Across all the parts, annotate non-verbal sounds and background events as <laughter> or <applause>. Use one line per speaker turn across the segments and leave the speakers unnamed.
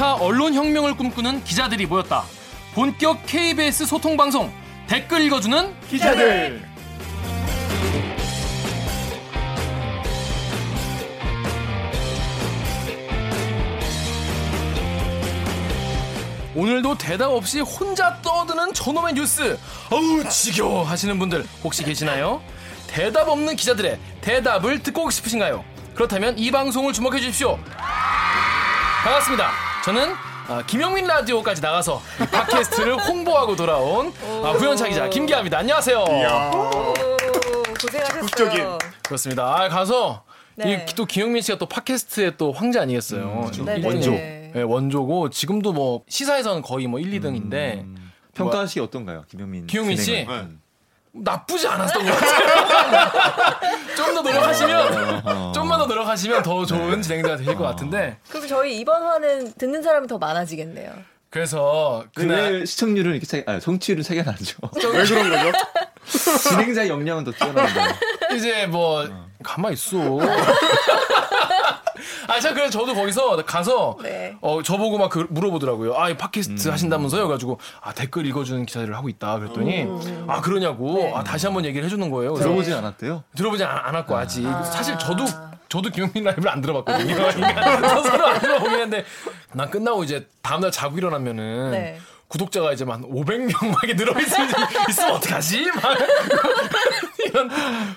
4차 언론혁명을 꿈꾸는 기자들이 모였다. 본격 KBS 소통방송 댓글 읽어주는
기자들.
오늘도 대답 없이 혼자 떠드는 저놈의 뉴스 어우 지겨워 하시는 분들 혹시 계시나요? 대답 없는 기자들의 대답을 듣고 싶으신가요? 그렇다면 이 방송을 주목해 주십시오 반갑습니다 저는 아, 김영민 라디오까지 나가서 이 팟캐스트를 <laughs> 홍보하고 돌아온 아, 부연차 기자 김기아입니다 안녕하세요
오, 고생하셨어요.
적극적인.
그렇습니다 아, 가서
네.
이, 또 김영민 씨가 또 팟캐스트의 또 황제 아니겠어요
네, 네,
원조.
네.
네, 원조고 지금도 뭐 시사에서는 거의 뭐 1, 2등인데
평가하시기 어떤가요, 김현민?
김용민 씨?
네.
나쁘지 않았던 <laughs> 것 같아요. <laughs> 좀 더 노력하시면,
어.
좀만 더 노력하시면 더 좋은 진행자가 되실 것 같은데.
그럼 저희 이번 화는 듣는 사람이 더 많아지겠네요.
그래서 그날
왜 시청률은 이렇게 차이, 아니, 성취율은 차이가 나죠? <laughs>
왜 그런 거죠? <laughs>
진행자 역량은 더 뛰어난데.
이제 뭐 가만 있어. 아, 참 그래서 저도 거기서 가서
네.
어 저보고 막 그 물어보더라고요. 아, 이 팟캐스트 하신다면서요? 가지고 아 댓글 읽어주는 기자들을 하고 있다. 그랬더니 아 그러냐고.
네.
아 다시 한번 얘기를 해주는 거예요. 그래서
들어보진 않았대요.
들어보지 않, 않았고 아직 사실 저도 저도 김용민 라이브를 안 들어봤거든요. <laughs> 그러니까 서로 안 들어보긴 했는데 난 끝나고 이제 다음날 자고 일어나면은
네.
구독자가 이제 한 500명 막 늘어 있으면 있으면 어떡하지? 막 <laughs> 이런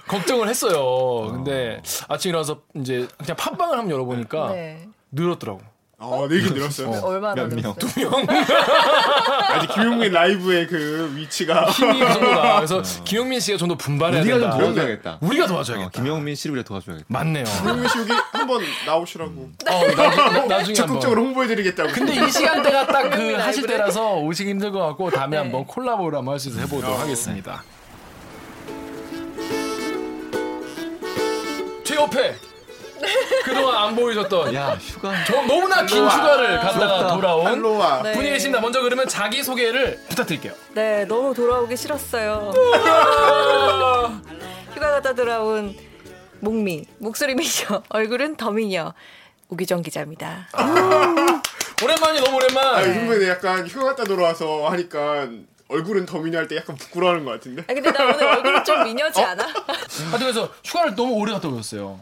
걱정을 했어요. 근데 아침 일어나서 이제 그냥 팟빵을 한번 열어보니까
네.
늘었더라고.
어, 늘긴 늘었어요.
얼마나
몇 명?
늘었어요? <laughs>
아직 김용민 라이브의 그 위치가
힘이 그 정도다. <laughs> 그래서 김용민 씨가 좀 더 분발해야
우리가 좀
된다.
도와줘야겠다.
우리가
어,
도와줘야겠다.
김영민 씨를 우리가 도와줘야겠다.
맞네요.
김용민 씨 여기 한번 나오시라고.
어, 나중에, 나중에
적극적으로. 홍보해드리겠다고.
근데 이 시간대가 딱그
라이브를.
하실 때라서 오시기 힘들 것 같고 다음에
네.
한번 콜라보를 한번 할 수 있어서 해보도록 하겠습니다. 제 옆에 그동안 안 보이셨던
야, 휴가.
저 너무나 긴. 휴가를 갔다가
부럽다.
돌아온
할로와.
네.
분이 계십니다. 먼저 그러면 자기 소개를 부탁드릴게요.
네, 너무 돌아오기 싫었어요. <laughs> 휴가 갔다 돌아온 목미, 목소리 미녀, <laughs> 얼굴은 더미녀, 우기정 기자입니다.
오랜만이 너무 오랜만.
아, 요즘에 약간 휴가 갔다 돌아와서 하니까 얼굴은 더 미녀 할 때 약간 부끄러워하는 것 같은데.
아, 근데 나 오늘 얼굴이 좀 미녀지 않아?
하여튼 그래서 휴가를 너무 오래 갔다 오셨어요.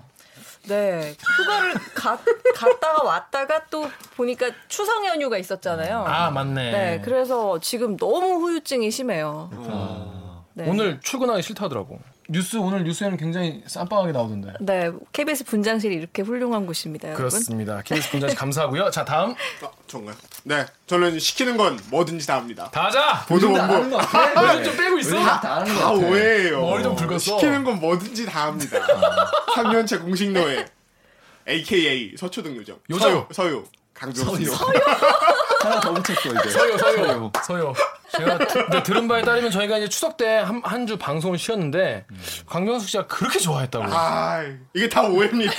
네, 휴가를 가, 갔다가 왔다가 또 보니까 추석 연휴가 있었잖아요.
아 맞네.
네, 그래서 지금 너무 후유증이 심해요. 네.
오늘 출근하기 싫다더라고. 뉴스 오늘 뉴스에는 굉장히 쌈빵하게 나오던데.
네, KBS 분장실이 이렇게 훌륭한 곳입니다, 여러분.
그렇습니다. KBS 분장씨 감사하고요. 자 다음
아, 정말. 네, 저는 시키는 건 뭐든지 다 합니다.
다자.
보도
다 아는
원고
것 같아.
요즘 좀 빼고 있어.
다다
같아.
오해예요.
머리 좀 붉었어.
시키는 건 뭐든지 다 합니다. 3년차 공식 노예. AKA 서초등 요정.
요정.
서요. 서요. 강조로 서요.
하나 더 붙였어, 이제.
서요 서요 서요. 제가 드- 네, 들은 바에 따르면 저희가 이제 추석 때 한 한 주 방송을 쉬었는데 강병숙 씨가 그렇게 좋아했다고.
아, 이게 다 오해입니다.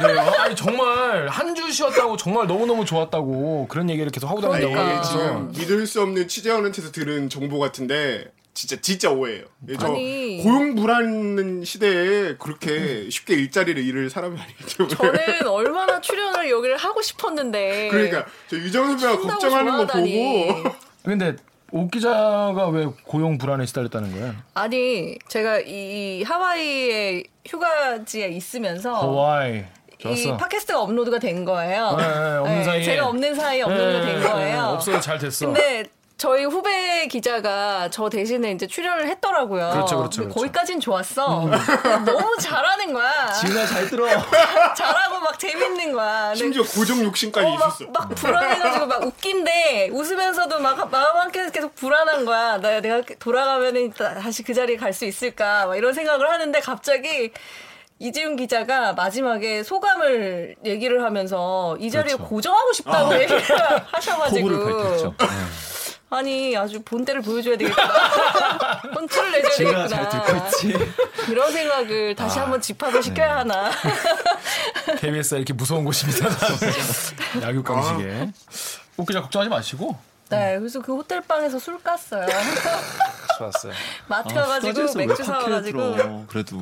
그래요? 아니 정말 한 주 쉬었다고 정말 너무 너무 좋았다고 그런 얘기를 계속 하고 다니다고.
그러니까.
지금 믿을 수 없는 취재원한테서 들은 정보 같은데 진짜 진짜 오해예요. 예, 저
아니.
고용 불안 시대에 그렇게 쉽게 일자리를 잃을 사람이 아니기 때문에. <laughs>
저는 얼마나 출연을 여기를 하고 싶었는데.
그러니까 저 유정 선배가 걱정하는 거
좋아하다니.
보고
근데 옥 기자가 왜 고용 불안에 시달렸다는 거야?
아니, 제가 이 하와이에 휴가지에 있으면서
하와이.
이
좋았어.
팟캐스트가 업로드가 된 거예요.
네, 네, 없는 사이에.
제가 없는 사이에 업로드가 된 거예요.
없어도 잘 됐어.
근데 저희 후배 기자가 저 대신에 이제 출연을 했더라고요.
그렇죠, 그렇죠,
근데
그렇죠.
거기까진 좋았어. 너무 잘하는 거야.
지훈아, 잘 들어. <laughs>
잘하고 막 재밌는 거야.
심지어 고정 욕심까지
어, 막,
있었어.
막 불안해가지고 막 웃긴데 웃으면서도 막 마음 한켠에서 계속 불안한 거야. 나 내가 돌아가면은 다시 그 자리에 갈 수 있을까? 막 이런 생각을 하는데 갑자기 이지훈 기자가 마지막에 소감을 얘기를 하면서 이 자리에
그렇죠.
고정하고 싶다고 얘기를 <laughs> 하셔가지고. 아니 아주 본때를 보여줘야 <laughs> 되겠구나. 혼쭐을 내줘야 되겠구나.
듣고 있지.
이런 생각을 다시 한번 집합을 시켜야 하나. <laughs>
KBS가 이렇게 무서운 곳입니다. <laughs> 약육 강식에. 옥 기자 걱정하지 마시고.
네, 그래서 그 호텔 방에서 술 깠어요.
좋았어요.
마트
아,
가가지고 맥주 사와가지고.
그래도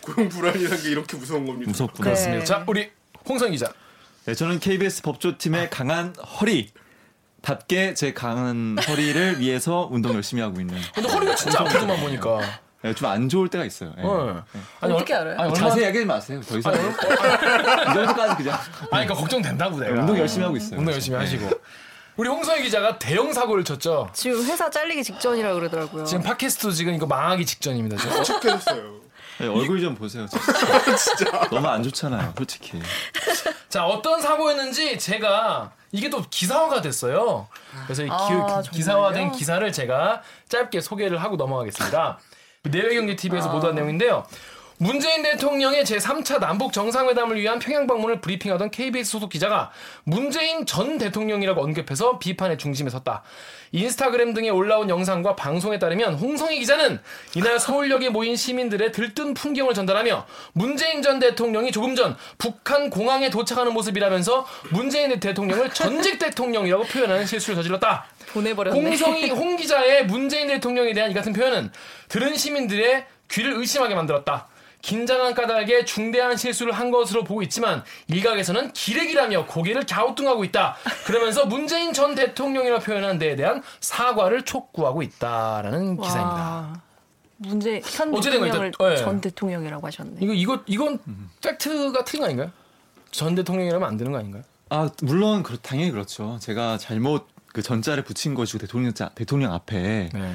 고용 불안이라는 게 이렇게 무서운 겁니다.
무섭구나.
네.
자, 우리 홍성 기자.
네, 저는 KBS 법조팀의 강한 허리. 답게 제 강한 허리를 위해서 운동 열심히 하고 있는.
근데 허리가 진짜 아프더만 보니까.
네, 좀안 좋을 때가 있어요. 네.
어. 아니,
어떻게
얼-
알아요?
아니,
자세히 얘기하지 마세요. 더 이상. 이 정도까지 그냥
아니, 그러니까 걱정된다고 내가.
운동 열심히 하고 있어요.
운동 열심히 하시고. 우리 홍성희 기자가 대형 사고를 쳤죠.
지금 회사 잘리기 직전이라 그러더라고요.
지금 팟캐스트 지금 이거 망하기 직전입니다. 지금.
축해졌어요.
네, 얼굴 좀 보세요. <laughs> 진짜. 너무 안 좋잖아요, 솔직히.
자, 어떤 사고였는지 제가 이게 또 기사화가 됐어요. 그래서 이 기,
아,
기-? 기사화된 기사를 제가 짧게 소개를 하고 넘어가겠습니다. 내외경제 TV에서 보도한 내용인데요. 문재인 대통령의 제3차 남북 정상회담을 위한 평양 방문을 브리핑하던 KBS 소속 기자가 문재인 전 대통령이라고 언급해서 비판의 중심에 섰다. 인스타그램 등에 올라온 영상과 방송에 따르면 홍성희 기자는 이날 서울역에 모인 시민들의 들뜬 풍경을 전달하며 문재인 전 대통령이 조금 전 북한 공항에 도착하는 모습이라면서 문재인 대통령을 전직 대통령이라고 표현하는 실수를 저질렀다.
보내버렸네.
홍성희 홍 기자의 문재인 대통령에 대한 이 같은 표현은 들은 시민들의 귀를 의심하게 만들었다. 긴장한 까닭에 중대한 실수를 한 것으로 보고 있지만 일각에서는 기레기라며 고개를 갸우뚱하고 있다. 그러면서 <laughs> 문재인 전 대통령이라고 표현한 데에 대한 사과를 촉구하고 있다라는 기사입니다.
와. 문제 현 대통령을
일단- 예.
전 대통령이라고 하셨네.
이거 이거 이건 팩트가 틀린 거 아닌가요? 전 대통령이라면 안 되는 거 아닌가요?
아, 물론 그렇, 당연히 그렇죠. 제가 잘못 그 전자를 붙인 것이고 대통령 자- 대통령 앞에.
네.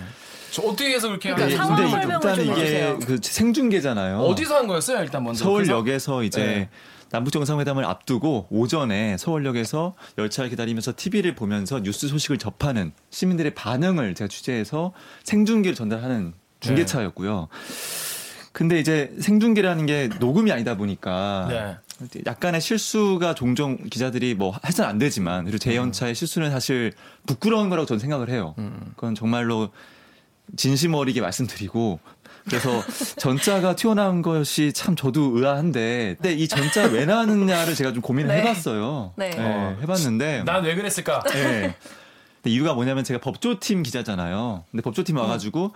저 어떻게 해서 그렇게
그러니까
한-
상황
근데
설명을
일단
좀
이게
해주세요.
그 생중계잖아요.
어디서 한 거였어요? 일단 먼저
서울역에서 이제
네.
남북 정상회담을 앞두고 오전에 서울역에서 열차를 기다리면서 TV를 보면서 뉴스 소식을 접하는 시민들의 반응을 제가 취재해서 생중계를 전달하는 중계차였고요. 근데 이제 생중계라는 게 녹음이 아니다 보니까
네.
약간의 실수가 종종 기자들이 뭐 해서는 안 되지만 그리고 재연차의 실수는 사실 부끄러운 거라고 저는 생각을 해요. 그건 정말로 진심 어리게 말씀드리고 그래서 <laughs> 전자가 튀어나온 것이 참 저도 의아한데 근데 이 전자 왜 나왔느냐를 제가 좀 고민을
네.
해봤어요.
네.
예, 해봤는데
난 왜 그랬을까?
예. 근데 이유가 뭐냐면 제가 법조팀 기자잖아요. 근데 법조팀 와가지고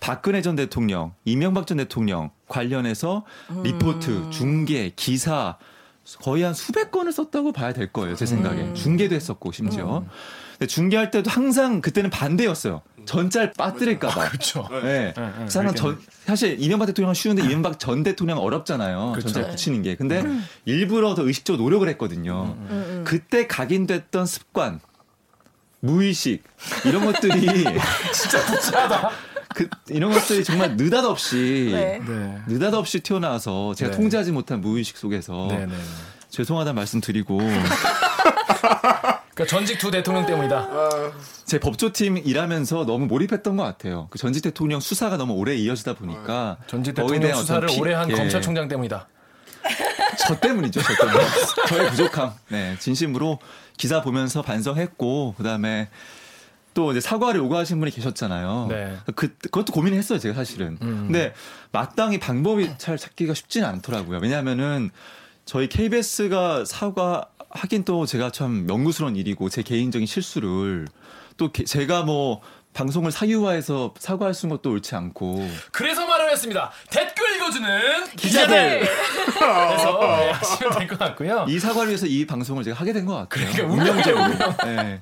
박근혜 전 대통령, 이명박 전 대통령 관련해서 리포트, 중계, 기사 거의 한 수백 건을 썼다고 봐야 될 거예요. 제 생각에. 중계도 했었고 심지어. 근데 중계할 때도 항상 그때는 반대였어요. 전자를 빠뜨릴까봐.
그렇죠.
네.
네, 네,
사실, 전, 사실 이명박 대통령은 쉬운데 이명박 전 대통령 은 어렵잖아요.
그렇죠.
전자를 붙이는 게. 근데 일부러 더 의식적으로 노력을 했거든요.
음,
그때 각인됐던 습관, 무의식 이런 것들이 <laughs>
진짜 부치하다.
그 이런 것들이 정말 느닷없이
네.
네.
느닷없이 튀어나와서 제가
네.
통제하지 못한 무의식 속에서
네, 네.
죄송하다는 말씀 드리고
그러니까 전직 두 대통령 때문이다.
아,
제 법조팀 일하면서 너무 몰입했던 것 같아요. 그 전직 대통령 수사가 너무 오래 이어지다 보니까
전직 대통령 수사를
피-
오래 한
예.
검찰총장 때문이다.
저 때문이죠, 저 때문에. 저의 부족함. 네, 진심으로 기사 보면서 반성했고, 그 다음에 또 이제 사과를 요구하신 분이 계셨잖아요.
네.
그, 그것도 고민을 했어요, 제가 사실은.
음.
근데 마땅히 방법이 잘 찾기가 쉽지는 않더라고요. 왜냐하면은 저희 KBS가 사과 하긴 또 제가 참 명구스러운 일이고 제 개인적인 실수를 또 게- 제가 뭐 방송을 사유화해서 사과할 수 있는 것도 옳지 않고
그래서 말을 했습니다. 댓글 읽어주는
기자들!
기자들. <laughs> 그래서 네, 하시면 될 것 같고요.
이 사과를 위해서 이 방송을 제가 하게 된 것 같아요.
그러니까
운명적으로. 네.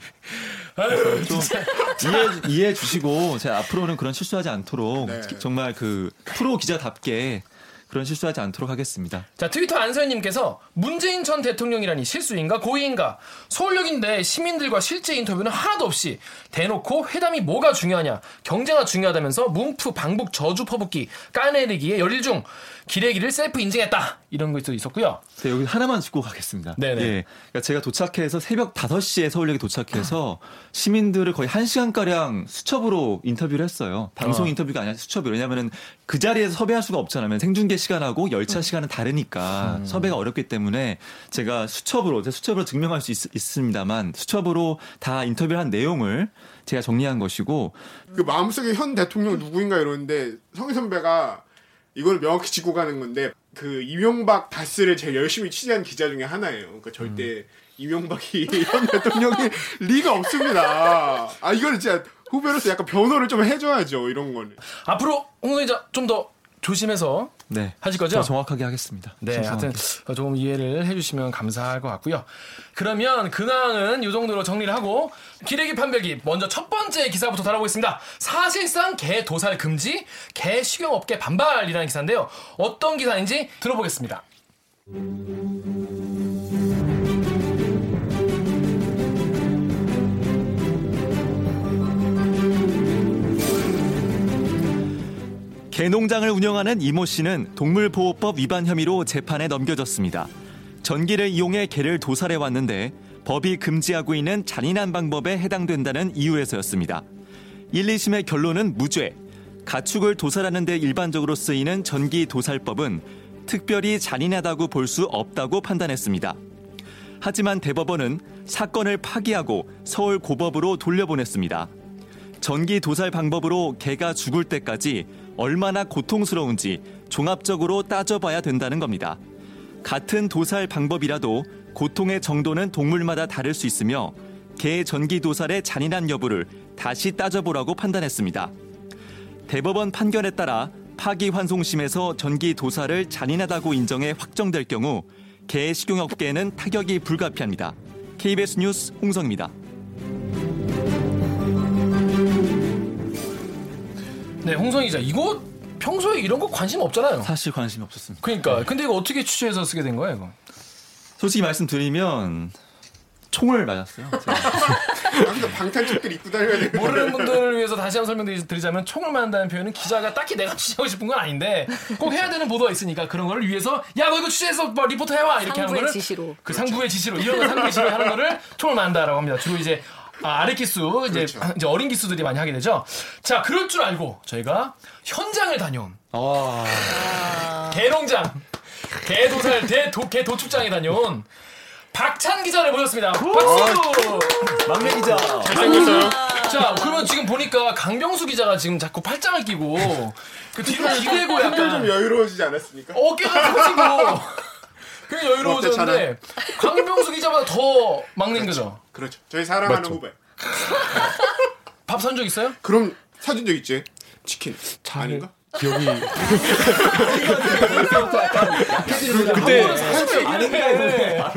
아유,
좀. 이해, 이해해 주시고 제가 앞으로는 그런 실수하지 않도록
네.
정말 그 프로 기자답게 그런 실수하지 않도록 하겠습니다.
자 트위터 안서연님께서 문재인 전 대통령이라니 실수인가 고의인가 서울역인데 시민들과 실제 인터뷰는 하나도 없이 대놓고 회담이 뭐가 중요하냐 경제가 중요하다면서 문프 방북 저주 퍼붓기 까내리기에 열일 중 기레기를 셀프 인증했다 이런 것도 있었고요
네, 여기 하나만 짚고 가겠습니다.
네네.
예. 그러니까 제가 도착해서 새벽 5시에 서울역에 도착해서 시민들을 거의 1시간 가량 수첩으로 인터뷰를 했어요. 방송
어.
인터뷰가 아니라 수첩으로. 왜냐면은 그 자리에서 섭외할 수가 없잖아요. 생중계 시간하고 열차 시간은 다르니까 섭외가 어렵기 때문에 제가 수첩으로, 제가 수첩으로 증명할 수 있, 습니다만 수첩으로 다 인터뷰를 한 내용을 제가 정리한 것이고
그 마음속에 현 대통령 누구인가 이러는데 성희 선배가 이걸 명확히 <laughs> 짚고 가는 건데 그 이명박 다스를 제일 열심히 취재한 기자 중에 하나예요. 그러니까 절대 이명박이 <laughs> 현 대통령이 리가 없습니다. 아 이거는 진짜 후배로서 약간 변호를 좀 해줘야죠 이런 거는.
앞으로 홍성희 기자 좀 더 조심해서
네.
하실 거죠?
더 정확하게 하겠습니다.
네,
신중하게.
하여튼 조금 이해를 해주시면 감사할 것 같고요. 그러면 근황은 이 정도로 정리를 하고 기레기 판별기 먼저 첫 번째 기사부터 다뤄보겠습니다. 사실상 개 도살 금지, 개 식용업계 반발이라는 기사인데요. 어떤 기사인지 들어보겠습니다.
개농장을 운영하는 이모 씨는 동물보호법 위반 혐의로 재판에 넘겨졌습니다. 전기를 이용해 개를 도살해 왔는데 법이 금지하고 있는 잔인한 방법에 해당된다는 이유에서였습니다. 1, 2심의 결론은 무죄. 가축을 도살하는 데 일반적으로 쓰이는 전기 도살법은 특별히 잔인하다고 볼 수 없다고 판단했습니다. 하지만 대법원은 사건을 파기하고 서울 고법으로 돌려보냈습니다. 전기 도살 방법으로 개가 죽을 때까지 얼마나 고통스러운지 종합적으로 따져봐야 된다는 겁니다. 같은 도살 방법이라도 고통의 정도는 동물마다 다를 수 있으며 개 전기 도살의 잔인한 여부를 다시 따져보라고 판단했습니다. 대법원 판결에 따라 파기환송심에서 전기 도살을 잔인하다고 인정해 확정될 경우 개 식용업계에는 타격이 불가피합니다. KBS 뉴스 홍성입니다.
네, 홍성희 기자, 이거 평소에 이런 거 관심 없잖아요.
사실 관심이 없었습니다.
그러니까, 근데 이거 어떻게 취재해서 쓰게 된 거예요, 이거?
솔직히 말씀드리면 총을 맞았어요.
항상 <laughs> 방탄복들 입고 다녀야 돼.
모르는 분들을 위해서 다시 한번 설명드리자면 총을 맞는다는 표현은 기자가 딱히 내가 취재하고 싶은 건 아닌데 꼭 해야 되는 보도가 있으니까 그런 거를 위해서 야 너 이거 취재해서 뭐 리포터 해와 이렇게 하는
상부의
거를
지시로.
그 상부의 지시로 이런 거 상부의 지시로 하는 거를 총을 맞는다라고 합니다. 주로 이제 아, 아래 기수 이제,
그렇죠.
이제 어린 기수들이 많이 하게 되죠. 자 그럴 줄 알고 저희가 현장을 다녀온 개농장 개도살 대도 개도축장에 다녀온 박찬 기자를 모셨습니다. 박수.
막내 기자.
잘생겼어요.
자, 그러면 지금 보니까 강병수 기자가 지금 자꾸 팔짱을 끼고 그 뒤로 <laughs> 기대고
한결 좀
약간
여유로워지지 않았습니까?
어깨가 펴지고 <laughs> 그냥 여유로워졌는데 강병수 기자보다 더 막내인 거죠.
그렇죠. 저희 사랑하는
맞죠.
후배. <laughs>
밥 산 적 있어요?
그럼 사준 적 있지? 치킨. 아닌가?
기억이 <laughs>
그때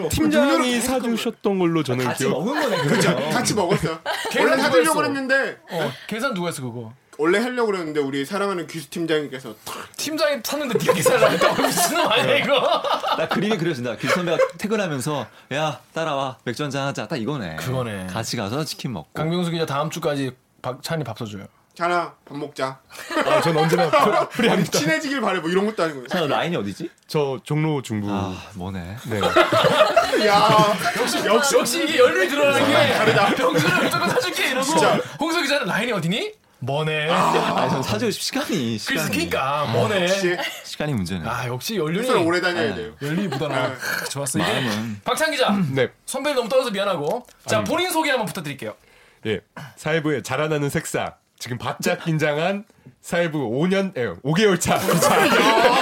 팀장이 사주셨던 걸로 저는
같이
기억.
먹은 거네. 그렇죠.
같이 먹었어요. 원래 사주려고? 했는데
어, 계산 누가 했어 그거?
원래 하려고 그랬는데 우리 사랑하는 귀수 팀장님께서
팀장이 샀는데 네가 하니까 미친놈 아니야 이거?
나 그림이 그려진다. 길 선배가 퇴근하면서 야 따라와 맥주 한잔 하자. 딱 이거네.
그거네.
같이 가서 치킨 먹고.
강병수 기자 다음 주까지 박 찬이 밥 사줘요.
자나 밥 먹자.
아, 전 언제나 <laughs> 프- 프리합니다.
친해지길 바래 뭐 이런 것도 아니고.
자, 라인이 어디지?
저 종로 중부.
아 뭐네.
네. <laughs>
야
역시 역시 역시 이게 연륜이 드러나는 게 다르다. 병수를 무조건 사줄게 이러고 홍석 기자는 라인이 어디니? 뭐네.
아니 전 사주고 싶 시간이 시간이
그러니까 뭐네.
역시
시간이 문제네.
아 역시 연륜이
오래 다녀야 돼요.
연륜이 묻어나. 크, 좋았어. 이게
마음은.
박찬 기자
네.
선배를 너무 떠나서 미안하고 자 본인 소개 한번 부탁드릴게요.
예. 사회부의 자라나는 색상. 지금 바짝 긴장한 사회부 5년, 예, 5개월 차 기자.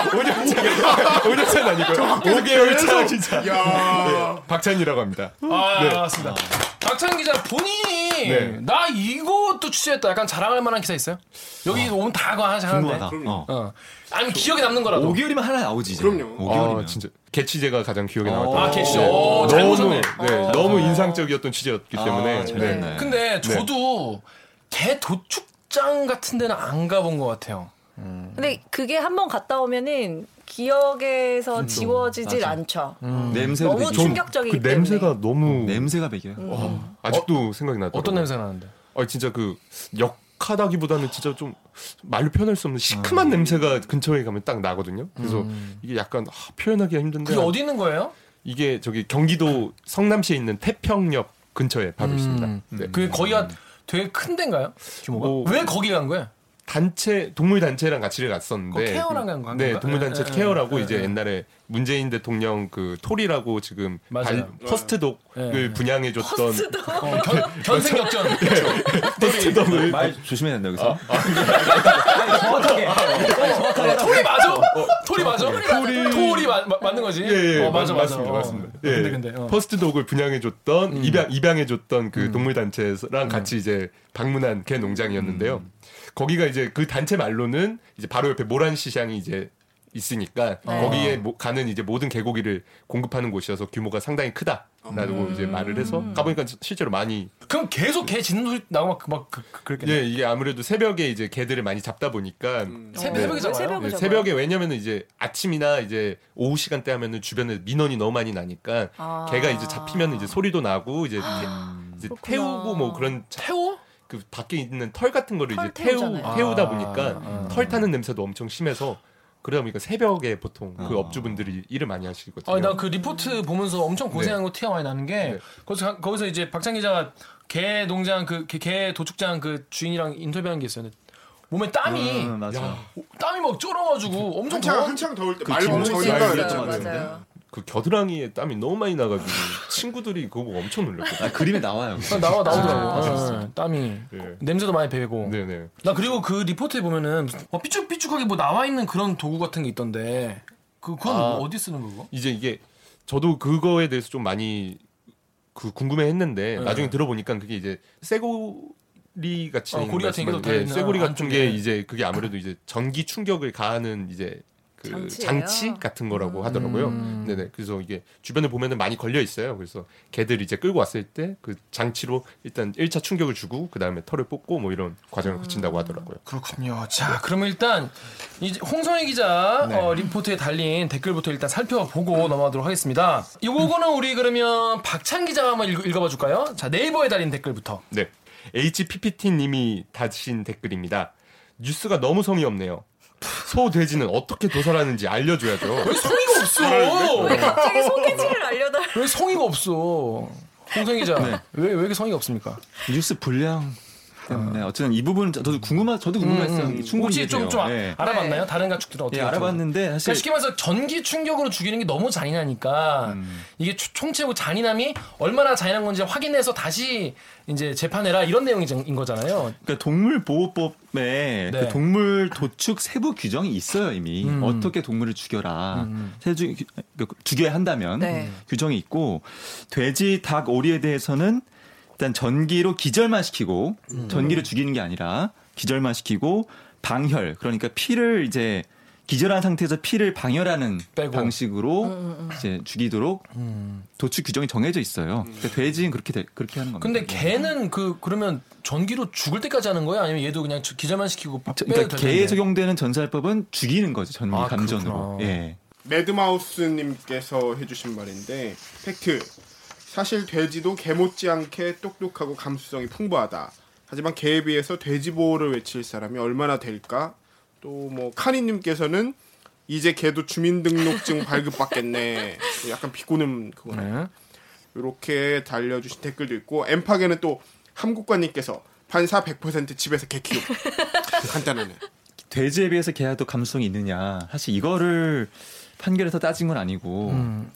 5년 차. 5년 차는 아니고요. 5개월 차 기자.
야
박찬이라고 합니다.
아
네.
맞습니다. 박찬 기자 본인이
네.
나 이것도 취재했다. 약간 자랑할 만한 기사 있어요? 여기 오면 다 하지 않는데.
궁금하다.
그럼요.
어.
어. 아니면 기억에 남는 거라도.
5개월이면 하나 나오지. 이제.
그럼요.
5개월이면.
아, 진짜. 개취제가 가장 기억에
어.
남았던
아,
것
개취.
같아요.
오, 잘
너무,
보셨네.
네, 너무 인상적이었던 취재였기 때문에.
아, 잘 됐네.
근데 저도 개 도축장 같은 데는 안 가본 것 같아요.
근데 그게 한번 갔다 오면은 기억에서 지워지질
맞아.
않죠.
냄새도
너무
되게
충격적이기
그
때문에.
냄새가 너무
냄새가 배겨요.
음.
아직도 생각이 나더라고요.
어떤 냄새 나는데?
아 진짜 그 역 하다기보다는 진짜 좀 말로 표현할 수 없는 시큼한 냄새가 근처에 가면 딱 나거든요. 그래서 이게 약간 아, 표현하기가 힘든데
그게 어디 있는 거예요?
이게 저기 경기도 성남시에 있는 태평역 근처에 바로 있습니다. 네.
그게 거기가 되게 큰 데인가요? 규모가?
뭐-
왜 거기 간 거야?
단체 동물 단체랑 같이 갔었는데
그거 케어랑 간 건가?
네 동물 단체
네, 네,
케어라고
네,
이제
네.
옛날에 문재인 대통령 그 토리라고 지금
맞아요.
first dog을
네, 네.
분양해줬던
어, 견, 견생역전.
first dog을
말 조심해야 된다 여기서.
토리 맞아? 토리 맞아? 토리- 토리 맞는 거지?
예, 예,
어, 맞아,
맞-
맞아.
맞습니다,
어.
맞습니다. 예,
근데, 근데. 어. 음.
first dog을 분양해줬던 입양 입양해줬던 그 동물 단체랑 같이 이제 방문한 개 농장이었는데요.
음.
거기가 이제 그 단체 말로는 이제 바로 옆에 모란 시장이 이제 있으니까
네.
거기에 모- 가는 이제 모든 개고기를 공급하는 곳이어서 규모가 상당히 크다라고 이제 말을 해서 가보니까 실제로 많이
그럼 계속 개 짖는 소리 나고 막, 막 그, 그, 그렇겠네.
예 이게 아무래도 새벽에 이제 개들을 많이 잡다 보니까
새벽,
네.
새벽에 잡아요?
새벽에
네,
잡아요?
새벽에 왜냐면은 이제 아침이나 이제 오후 시간대 하면은 주변에 민원이 너무 많이 나니까
아.
개가 이제 잡히면 이제 소리도 나고 이제, 이렇게 이제
그렇구나.
태우고 뭐 그런 자-
태워?
그 밖에 있는 털 같은 거를
털
이제 태우
태우잖아요.
태우다
아,
보니까
아.
털 타는 냄새도 엄청 심해서 그러다 보니까 새벽에 보통 그 업주분들이 일을 많이 하시거든요.
아니 나그 리포트 보면서 엄청 고생한 거 티가 많이 나는 게
네.
거기서 가- 거기서 이제 박찬 기자가 개 농장 그 개 도축장 그 주인이랑 인터뷰한 게 있어요. 근데 몸에 땀이
음, 맞아.
땀이 막 쫄아가지고 엄청
한창
더워.
한창 더울
때그
말고. 그랬잖아요.
맞아요.
맞아요.
그 겨드랑이에 땀이 너무 많이 나가지고 친구들이 그거 보고 엄청 놀랐거든요.
아, 그림에 나와요.
아, 나와 나오더라고.
아,
어, 땀이
네.
냄새도 많이 배고.
네네.
나 그리고 그 리포트에 보면은 뭐 삐쭉삐쭉하게 뭐 나와 있는 그런 도구 같은 게 있던데 그 그건
아.
어디 쓰는 거고?
이제 이게 저도 그거에 대해서 좀 많이 그 궁금해했는데
네.
나중에 들어보니까 그게 이제 쇠고 리 같이
어, 고리 같은 게
예,
달려있는
쇠고리 같은
안쪽에.
게 이제 그게 아무래도 이제 전기 충격을 가하는 이제 그
장치예요?
장치 같은 거라고 하더라고요.
음.
네네. 그래서 이게 주변에 보면은 많이 걸려 있어요. 그래서 개들 이제 끌고 왔을 때 그 장치로 일단 1차 충격을 주고 그 다음에 털을 뽑고 뭐 이런 과정을 거친다고 하더라고요.
그렇군요. 자, 그러면 일단 이제 홍성희 기자 어, 리포트에 달린 댓글부터 일단 살펴보고 넘어가도록 하겠습니다. 이거는 우리 그러면 박찬 기자가 한번 읽, 읽어봐 줄까요? 자, 네이버에 달린 댓글부터.
네. HPPT님이 다신 댓글입니다. 뉴스가 너무 성의 없네요. 소 돼지는 어떻게 도살하는지 알려줘야죠.
왜 성의가 없어?
왜 갑자기 소개지를 알려달?
왜 성의가 없어? 홍성희 기자,
네.
왜, 왜 이렇게 성의가 없습니까?
뉴스 분량 때문에 어쨌든 이 부분은 저도 궁금하 저도 궁금했어요.
음,
충분히
혹시 좀, 좀 아-
예.
알아봤나요? 다른 가축들은 어떻게
예, 알아봤는데
그러니까
사실
쉽게 말해서 전기 충격으로 죽이는 게 너무 잔인하니까
음.
이게 초- 총체고 잔인함이 얼마나 잔인한 건지 확인해서 다시 이제 재판해라 이런 내용인 거잖아요.
그러니까 동물 보호법에
네.
그 동물 도축 세부 규정이 있어요 이미
음.
어떻게 동물을 죽여라 세주 그 죽여야 한다면
네.
규정이 있고 돼지, 닭, 오리에 대해서는 일단 전기로 기절만 시키고
음.
전기를 죽이는 게 아니라 기절만 시키고 방혈 그러니까 피를 이제 기절한 상태에서 피를 방혈하는
빼고.
방식으로 이제 죽이도록
음.
도축 규정이 정해져 있어요. 그러니까 돼지는 그렇게 돼- 그렇게 하는 겁니다.
근데 개는 그 그러면 전기로 죽을 때까지 하는 거예요? 아니면 얘도 그냥 주- 기절만 시키고 빼도
그러니까
될
개에? 적용되는 전살법은 죽이는 거죠 전기
아,
감전으로.
그렇구나.
예.
매드마우스님께서 해주신 말인데 팩트 사실 돼지도 개 못지않게 똑똑하고 감수성이 풍부하다. 하지만 개에 비해서 돼지 보호를 외칠 사람이 얼마나 될까? 또 뭐 카니님께서는 이제 개도 주민등록증 발급받겠네. <laughs> 약간 비꼬는 그거네.
네.
이렇게 달려주신 댓글도 있고 엠파게는 또 함국관님께서 반사 100% 집에서 개 키우. 간단하네.
돼지에 비해서 더 감수성이 있느냐. 사실 이거를 판결에서 따진 건 아니고
음.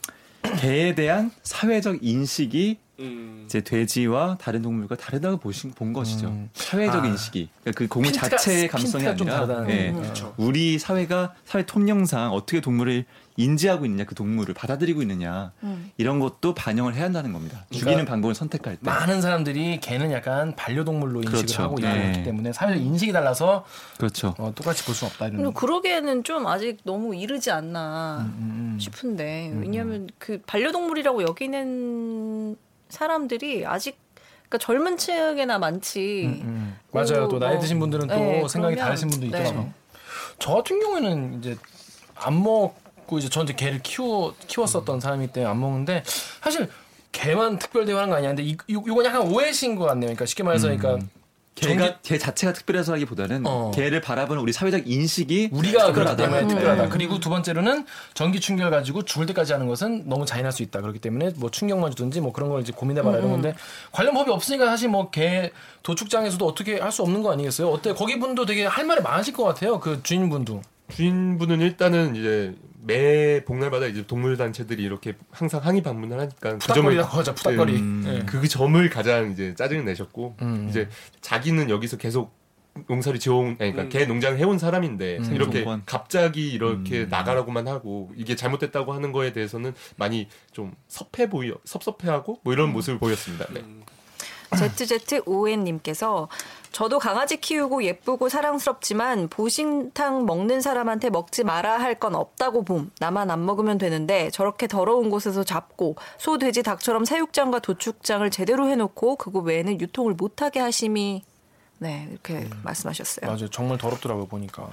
개에 대한 사회적 인식이
음.
이제 돼지와 다른 동물과 다르다고 보신 본 것이죠.
음.
사회적
아.
인식이 그러니까 그
핀트가-
자체의 감성이 아니라
다르다는
예.
음,
그렇죠.
우리 사회가 사회 통념상 어떻게 동물을 인지하고 있느냐, 그 동물을 받아들이고 있느냐
음.
이런 것도 반영을 해야 한다는 겁니다. 죽이는 방법을 선택할 때.
많은 사람들이 개는 약간 반려동물로 인식을
그렇죠.
하고
네.
있기 때문에 사회적 인식이 달라서
그렇죠.
어, 똑같이 볼 수는 없다 이런.
그러기에는 좀 아직 너무 이르지 않나
음,
싶은데 왜냐하면 그 반려동물이라고 여기는 사람들이 아직 그러니까 젊은 층에나 많지.
음. 맞아요. 또 나이
뭐,
드신 분들은 또
네,
생각이
그러면-
다르신 분도
네.
있죠. 저 같은 경우에는 이제 안 먹 고 이제 전 이제 개를 키워 키웠었던 사람이기 때문에 안 먹는데 사실 개만 특별 대우하는 거 아니야. 근데 이, 요- 요건 약간 오해신 것 같네요. 그러니까 쉽게 말해서 그러니까
개가 개 자체가 특별해서라기보다는
어.
개를 바라보는 우리 사회적 인식이
우리가 그렇기
특별하다.
때문에
네.
특별하다. 그리고 두 번째로는 전기 충격을 가지고 죽을 때까지 하는 것은 너무 잔인할 수 있다. 그렇기 때문에 뭐 충격만 주든지 뭐 그런 걸 이제 고민해봐라 이런 건데 관련 법이 없으니까 사실 뭐 개 도축장에서도 어떻게 할 수 없는 거 아니겠어요? 어때? 거기 분도 되게 할 말이 많으실 것 같아요. 그 주인분도.
주인분은 일단은 이제 매 복날마다 이제 동물 단체들이 이렇게 항상 항의 방문을 하니까 그
푸닥거리라고 하자. 푸닥거리.
음.
예.
그 점을 가장 이제 짜증을 내셨고
음.
이제 자기는 여기서 계속 농사를 지어온 아니, 그러니까
음.
개 농장을 해온 사람인데
음.
이렇게
정권.
갑자기 이렇게
음.
나가라고만 하고 이게 잘못됐다고 하는 거에 대해서는 많이 좀 섭해 보여 섭섭해하고 뭐 이런 모습을 보였습니다. 네.
ZZON님께서 저도 강아지 키우고 예쁘고 사랑스럽지만 보신탕 먹는 사람한테 먹지 마라 할건 없다고 봄. 나만 안 먹으면 되는데 저렇게 더러운 곳에서 잡고 소, 돼지, 닭처럼 사육장과 도축장을 제대로 해놓고 그거 외에는 유통을 못하게 하심이 네 이렇게 말씀하셨어요.
맞아요. 정말 더럽더라고요 보니까.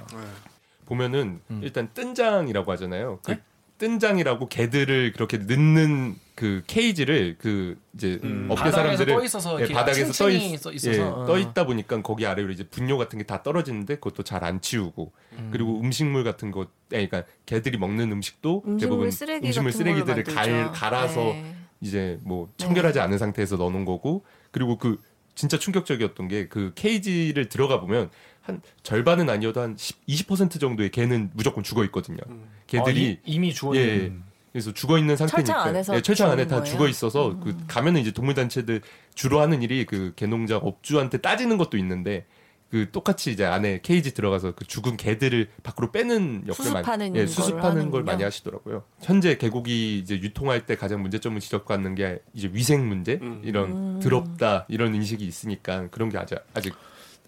보면은
음.
일단 뜬장이라고 하잖아요. 그
네?
뜬장이라고 개들을 그렇게 넣는 그 케이지를 그 이제
음.
업계
바닥에서
사람들은
떠 있어서
예, 바닥에서 떠, 있,
써 있어서,
예,
어.
떠 있다 보니까 거기 아래로 이제 분뇨 같은 게 다 떨어지는데 그것도 잘 안 치우고
음.
그리고 음식물 같은 거 아니, 그러니까 개들이 먹는 음식도
음식물
대부분
쓰레기
음식물 쓰레기들을 갈. 갈아서
네.
이제 뭐 청결하지 않은 상태에서 넣어놓은 거고 그리고 그 진짜 충격적이었던 게 그 케이지를 들어가 보면 한 절반은 아니어도 한 10, 20% 정도의 개는 무조건 죽어 있거든요. 개들이
아, 이, 이미 죽어
예,
있는.
예. 그래서 죽어 있는 상태니까
철창 안에서
예, 철창 안에 다
거예요?
죽어 있어서 그 가면은 이제 동물 단체들 주로 하는 일이 그 개농장 업주한테 따지는 것도 있는데 그 똑같이 이제 안에 케이지 들어가서 그 죽은 개들을 밖으로 빼는 역할
수습하는
많이 예,
걸
수습하는 걸. 많이 하시더라고요. 현재 개고기 이제 유통할 때 가장 문제점을 지적받는 게 이제 위생 문제
음.
이런 더럽다 이런 인식이 있으니까 그런 게 아직 아직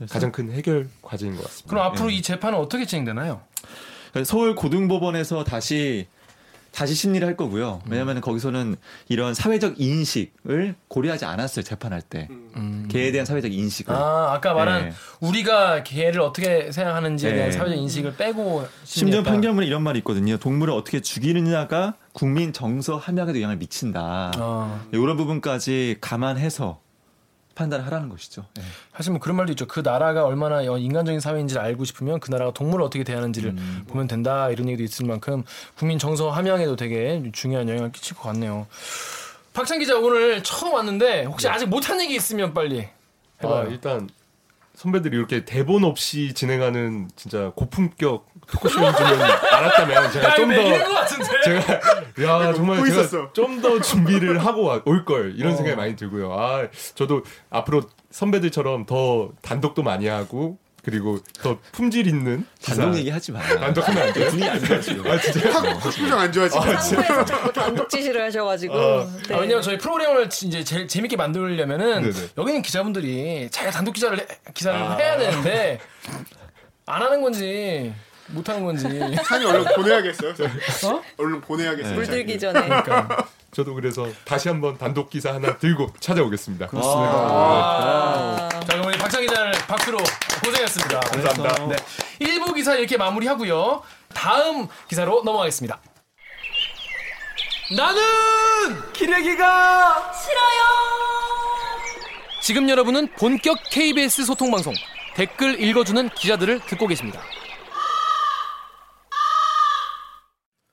가장 큰 해결 과제인 것 같습니다.
그럼 앞으로
예.
이 재판은 어떻게 진행되나요?
서울 고등법원에서 다시 다시 심리를 할 거고요. 왜냐하면 거기서는 이런 사회적 인식을 고려하지 않았어요 재판할 때
음.
개에 대한 사회적 인식을.
아 아까 말한
네.
우리가 개를 어떻게 생각하는지에 대한
네.
사회적 인식을 빼고
심지어. 판결문에 이런 말이 있거든요. 동물을 어떻게 죽이느냐가 국민 정서 함양에도 영향을 미친다.
어.
이런 부분까지 감안해서 판단을 하라는 것이죠. 네.
사실 뭐 그런 말도 있죠. 그 나라가 얼마나 인간적인 사회인지를 알고 싶으면 그 나라가 동물을 어떻게 대하는지를
음.
보면 된다 이런 얘기도 있을 만큼 국민 정서 함양에도 되게 중요한 영향을 끼칠 것 같네요. 박찬 기자 오늘 처음 왔는데 혹시 아직 못한 얘기 있으면 빨리
아,
해봐요.
일단 선배들이 이렇게 대본 없이 진행하는 진짜 고품격 토크쇼인 줄은 알았다면 제가
야,
좀 더. 제가 야 정말 제가. 좀 더 준비를 하고 올 걸 이런
어.
생각이 많이 들고요. 아 저도 앞으로 선배들처럼 더 단독도 많이 하고 그리고 더 품질 있는.
단독 얘기하지 마.
단독하면 안 돼요?
분위기 안 좋아지요.
아 진짜
확 표정 안 좋아지고.
상부에서 자꾸 단독 지시를 하셔가지고 네.
아, 왜냐면 저희 프로그램을 지- 이제 제일 재밌게 만들려면은
네네.
여기 있는 기자분들이 자기가 단독 기자를 해- 기사를 해야 되는데 안 하는 건지 못 하는 건지 <laughs>
산이 얼른 보내야겠어요.
어?
얼른 보내야겠어요.
물들기 전에
저도 그래서 다시 한번 단독 기사 하나 들고 찾아오겠습니다.
아. 자 그럼 우리 박찬 기자를 박수로 고생했습니다.
감사합니다.
네. 1부 기사 이렇게 마무리하고요. 다음 기사로 넘어가겠습니다. 나는 기레기가 싫어요. 지금 여러분은 본격 KBS 소통 방송 댓글 읽어주는 기자들을 듣고 계십니다.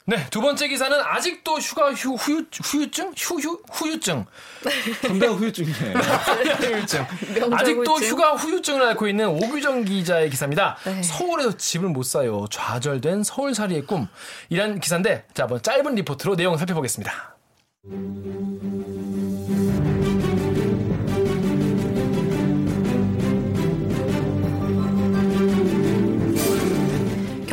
네, 두 번째 기사는 아직도 휴가 휴, 후유, 후유증? 휴휴, 후유증. <laughs>
담배가 후유증이에요.
후유증. 아직도
후유증.
휴가 후유증을 앓고 있는 오규정 기자의 기사입니다.
네.
서울에서 집을 못 사요. 좌절된 서울살이의 꿈. 이란 기사인데, 자, 한번 짧은 리포트로 내용을 살펴보겠습니다.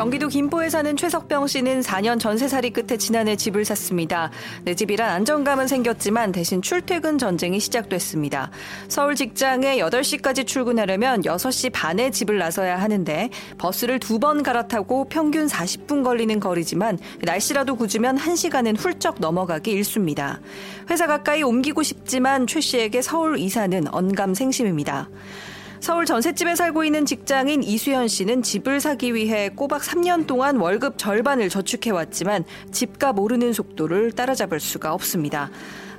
경기도 김포에 사는 최석병 씨는 4년 전세살이 끝에 지난해 집을 샀습니다. 내 집이란 안정감은 생겼지만 대신 출퇴근 전쟁이 시작됐습니다. 서울 직장에 8시까지 출근하려면 6시 반에 집을 나서야 하는데 버스를 두 번 갈아타고 평균 40분 걸리는 거리지만 날씨라도 굳으면 1시간은 훌쩍 넘어가기 일쑤입니다. 회사 가까이 옮기고 싶지만 최 씨에게 서울 이사는 언감생심입니다. 서울 전셋집에 살고 있는 직장인 이수현 씨는 집을 사기 위해 꼬박 3년 동안 월급 절반을 저축해왔지만 집값 오르는 속도를 따라잡을 수가 없습니다.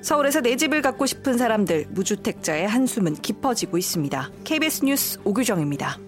서울에서 내 집을 갖고 싶은 사람들, 무주택자의 한숨은 깊어지고 있습니다. KBS 뉴스 오규정입니다.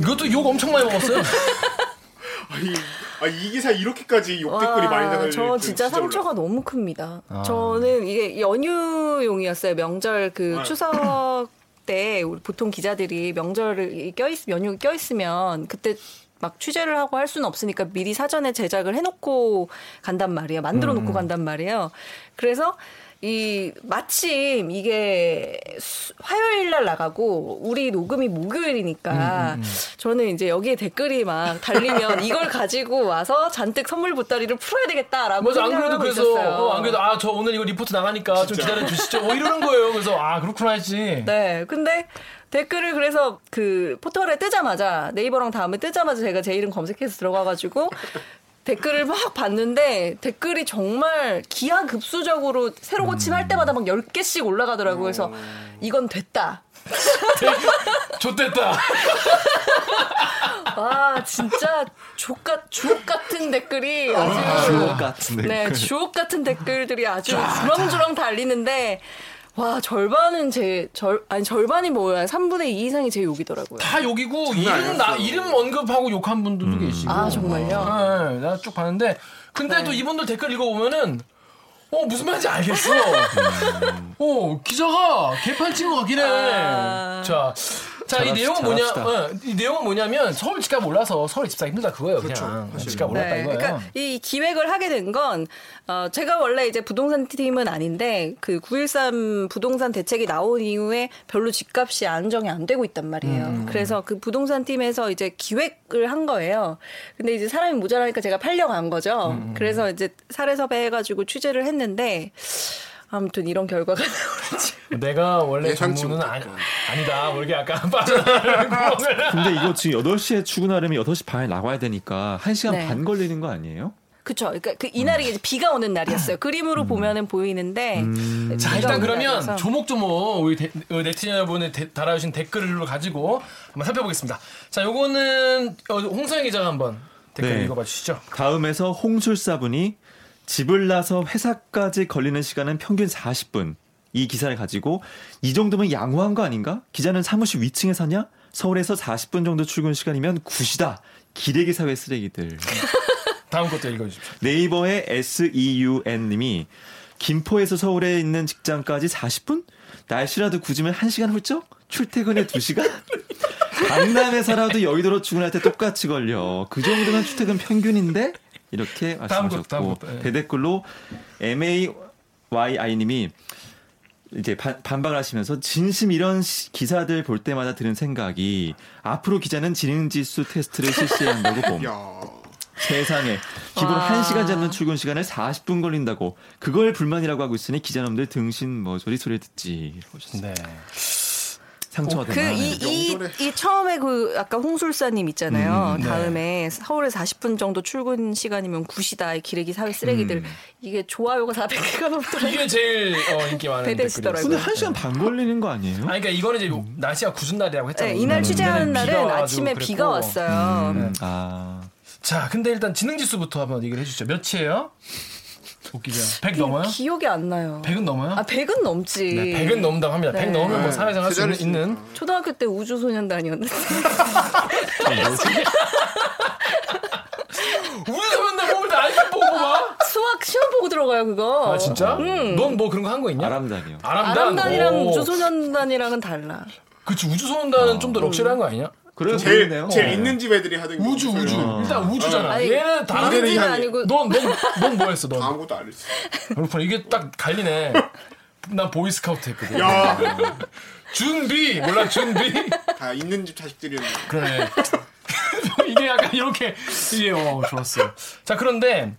이것도 욕 엄청 많이 먹었어요. <laughs>
아, 이, 아, 이 기사 이렇게까지 욕 댓글이 많이 달리는
저 진짜 상처가 너무 큽니다. 저는 이게 연휴용이었어요. 명절 그
네.
추석 <laughs> 때 우리 보통 기자들이 명절을 껴있 연휴 껴있으면 그때 막 취재를 하고 할 수는 없으니까 미리 사전에 제작을 해놓고 간단 말이에요. 만들어 놓고 간단 말이에요. 그래서 이 마침 이게 수- 화요일 날 나가고 우리 녹음이 목요일이니까 저는 이제 여기에 댓글이 막 달리면 <laughs> 이걸 가지고 와서 잔뜩 선물 보따리를 풀어야 되겠다라고
맞아 안
생각을
그래도
하고
그래서
있었어요.
어, 안 그래도 아 저 오늘 이거 리포트 나가니까 좀 기다려 주시죠. 뭐 이러는 거예요. 그래서 아 그렇구나 했지.
네. 근데 댓글을 그래서 그 포털에 뜨자마자 네이버랑 다음에 뜨자마자 제가 제 이름 검색해서 들어가가지고 댓글을 막 봤는데 댓글이 정말 기하급수적으로 새로 고침할 때마다 막 10개씩 올라가더라고요. 그래서 이건 됐다. <laughs>
좋됐다. <laughs>
와, 진짜 족같, 주옥 같은 댓글이 아주.
주옥 같은 댓글.
네, 주옥 같은 댓글들이 아주 주렁주렁 달리는데, 와, 절반은 제, 절, 아니, 절반이 뭐야. 3분의 2 이상이 제 욕이더라고요.
다 욕이고 이름. 나 이름 언급하고 욕한 분들도 계시고.
아, 정말요?
네, 내가 쭉 봤는데 근데
네.
또 이분들 댓글 읽어 보면은 어 무슨 말인지 알겠어.
음.
어 기자가 개판 친것 같긴 해.
아.
자. 자, 이 내용은 뭐냐. 어, 이 내용은 뭐냐면, 서울 집값 몰라서 서울 집사 힘들다 그거예요, 그냥.
사실.
집값 올랐다
네,
이거예요.
그러니까 이 기획을 하게 된 건, 어, 제가 원래 이제 부동산 팀은 아닌데, 그 913 부동산 대책이 나온 이후에 별로 집값이 안정이 안 되고 있단 말이에요.
음.
그래서 그 부동산 팀에서 이제 기획을 한 거예요. 근데 이제 사람이 모자라니까 제가 팔려간 거죠.
음.
그래서 이제 사례 섭외 해가지고 취재를 했는데, 아무튼 이런 결과가 나오지. <laughs>
내가 원래 전문은. 아니, 아니다. 뭐 이렇게 약간 <laughs> 구멍을.
근데 이거 지금 8시에 출근하려면 8시 반에 나가야 되니까 1시간
네.
반 걸리는 거 아니에요?
그쵸. 그러니까 그 이날이 이제 비가 오는 날이었어요. 그림으로 보면은 보이는데.
자
비가
일단 그러면
날이어서.
조목조목 우리 데- 어, 네티즌 여러분이 데- 달아주신 댓글을 가지고 한번 살펴보겠습니다. 자 요거는 어, 홍성희 기자가 한번 댓글
네.
읽어봐 주시죠.
다음에서 홍술사분이 집을 나서 회사까지 걸리는 시간은 평균 40분. 이 기사를 가지고 이 정도면 양호한 거 아닌가? 기자는 사무실 위층에 사냐? 서울에서 40분 정도 출근 시간이면 굿이다. 기레기 사회 쓰레기들. <laughs>
다음 것도 읽어주십시오.
네이버의 SEUN님이 김포에서 서울에 있는 직장까지 40분? 날씨라도 굳으면 1시간 훌쩍? 출퇴근에 2시간? <laughs> 강남에 살아도 여의도로 출근할 때 똑같이 걸려. 그 정도면 출퇴근 평균인데? 이렇게 말씀하셨고
예.
대댓글로 MAYI님이 이제 반, 반박을 하시면서 진심 이런 시- 기사들 볼 때마다 드는 생각이 앞으로 기자는 지능지수 테스트를 실시해야 한다고 봄. <laughs>
야.
세상에 기본
와.
1시간 잡는 출근 시간을 40분 걸린다고 그걸 불만이라고 하고 있으니 기자놈들 등신 뭐 소리 소리 듣지.
네.
상처가
그
되나
이이
명절에.
이 처음에 그 아까 홍술사님 있잖아요.
음, 네.
다음에 서울에 40분 정도 출근 시간이면 굿이다. 이 기레기 사회 쓰레기들.
음.
이게 좋아요가 400개가 넘더라고요.
이게 제일 어, 인기 많은. 댓글이었어요.
근데 1시간 반 걸리는 거 아니에요?
아니 그러니까 이거는 이제 날씨가 굳은 날이라고 했잖아요.
네, 이날
음,
취재하는 날은 아침에
그랬고.
비가 왔어요.
음, 아
자, 근데 일단 지능 지수부터 한번 얘기를 해주죠. 몇이에요? 웃기죠. 100 넘어요?
기억이 안 나요.
100은 넘어요?
아, 100은 넘지.
네, 100은 넘는다고 합니다. 100
네.
넘으면 뭐
네,
사회생활 할수
그 자리
있는
초등학교 때 우주소년단이었는데. <laughs>
우리가 맨날 몸을 다 알게 보고 봐.
수학 시험 보고 들어가요, 그거.
아 진짜? 넌뭐 그런 거 한 거 있냐?
아람단이요.
아람단.
아람단이랑
오.
우주소년단이랑은 달라.
그치 우주소년단은 좀더 럭셔리한 거 아니냐?
그래
제일
보이네요.
제일 있는 집 애들이 하던 게
우주 우주
있어요.
일단 우주잖아.
아니,
얘는 다른
우주는
향해.
아니고
넌넌넌 뭐했어 넌?
아무것도 안 했어.
그렇구나 이게 딱 갈리네. 난 보이스카우트 했거든.
야,
준비 몰라 준비.
다 있는 집 자식들이었는데.
그러네. <laughs> 이게 약간 이렇게 이게 어 좋았어요. 자 그런데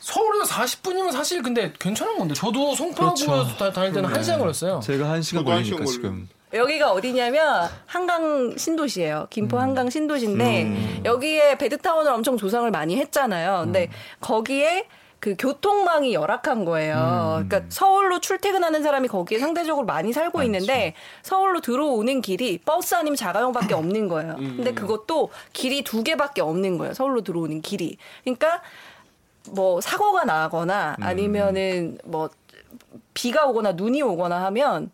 서울에서 40분이면 사실 근데 괜찮은 건데 저도 송파구에서
그렇죠.
다- 다닐 때는 한 시간 걸렸어요.
제가 1시간
저도 한
걸리니까 지금
여기가 어디냐면 한강 신도시예요. 김포 한강 신도시인데 여기에 베드타운을 엄청 조성을 많이 했잖아요. 근데 거기에 그 교통망이 열악한 거예요. 그러니까 서울로 출퇴근하는 사람이 거기에 상대적으로 많이 살고 있는데 서울로 들어오는 길이 버스 아니면 자가용밖에 없는 거예요. 근데 그것도 길이 두 개밖에 없는 거예요. 서울로 들어오는 길이. 그러니까 뭐 사고가 나거나 아니면은 뭐 비가 오거나 눈이 오거나 하면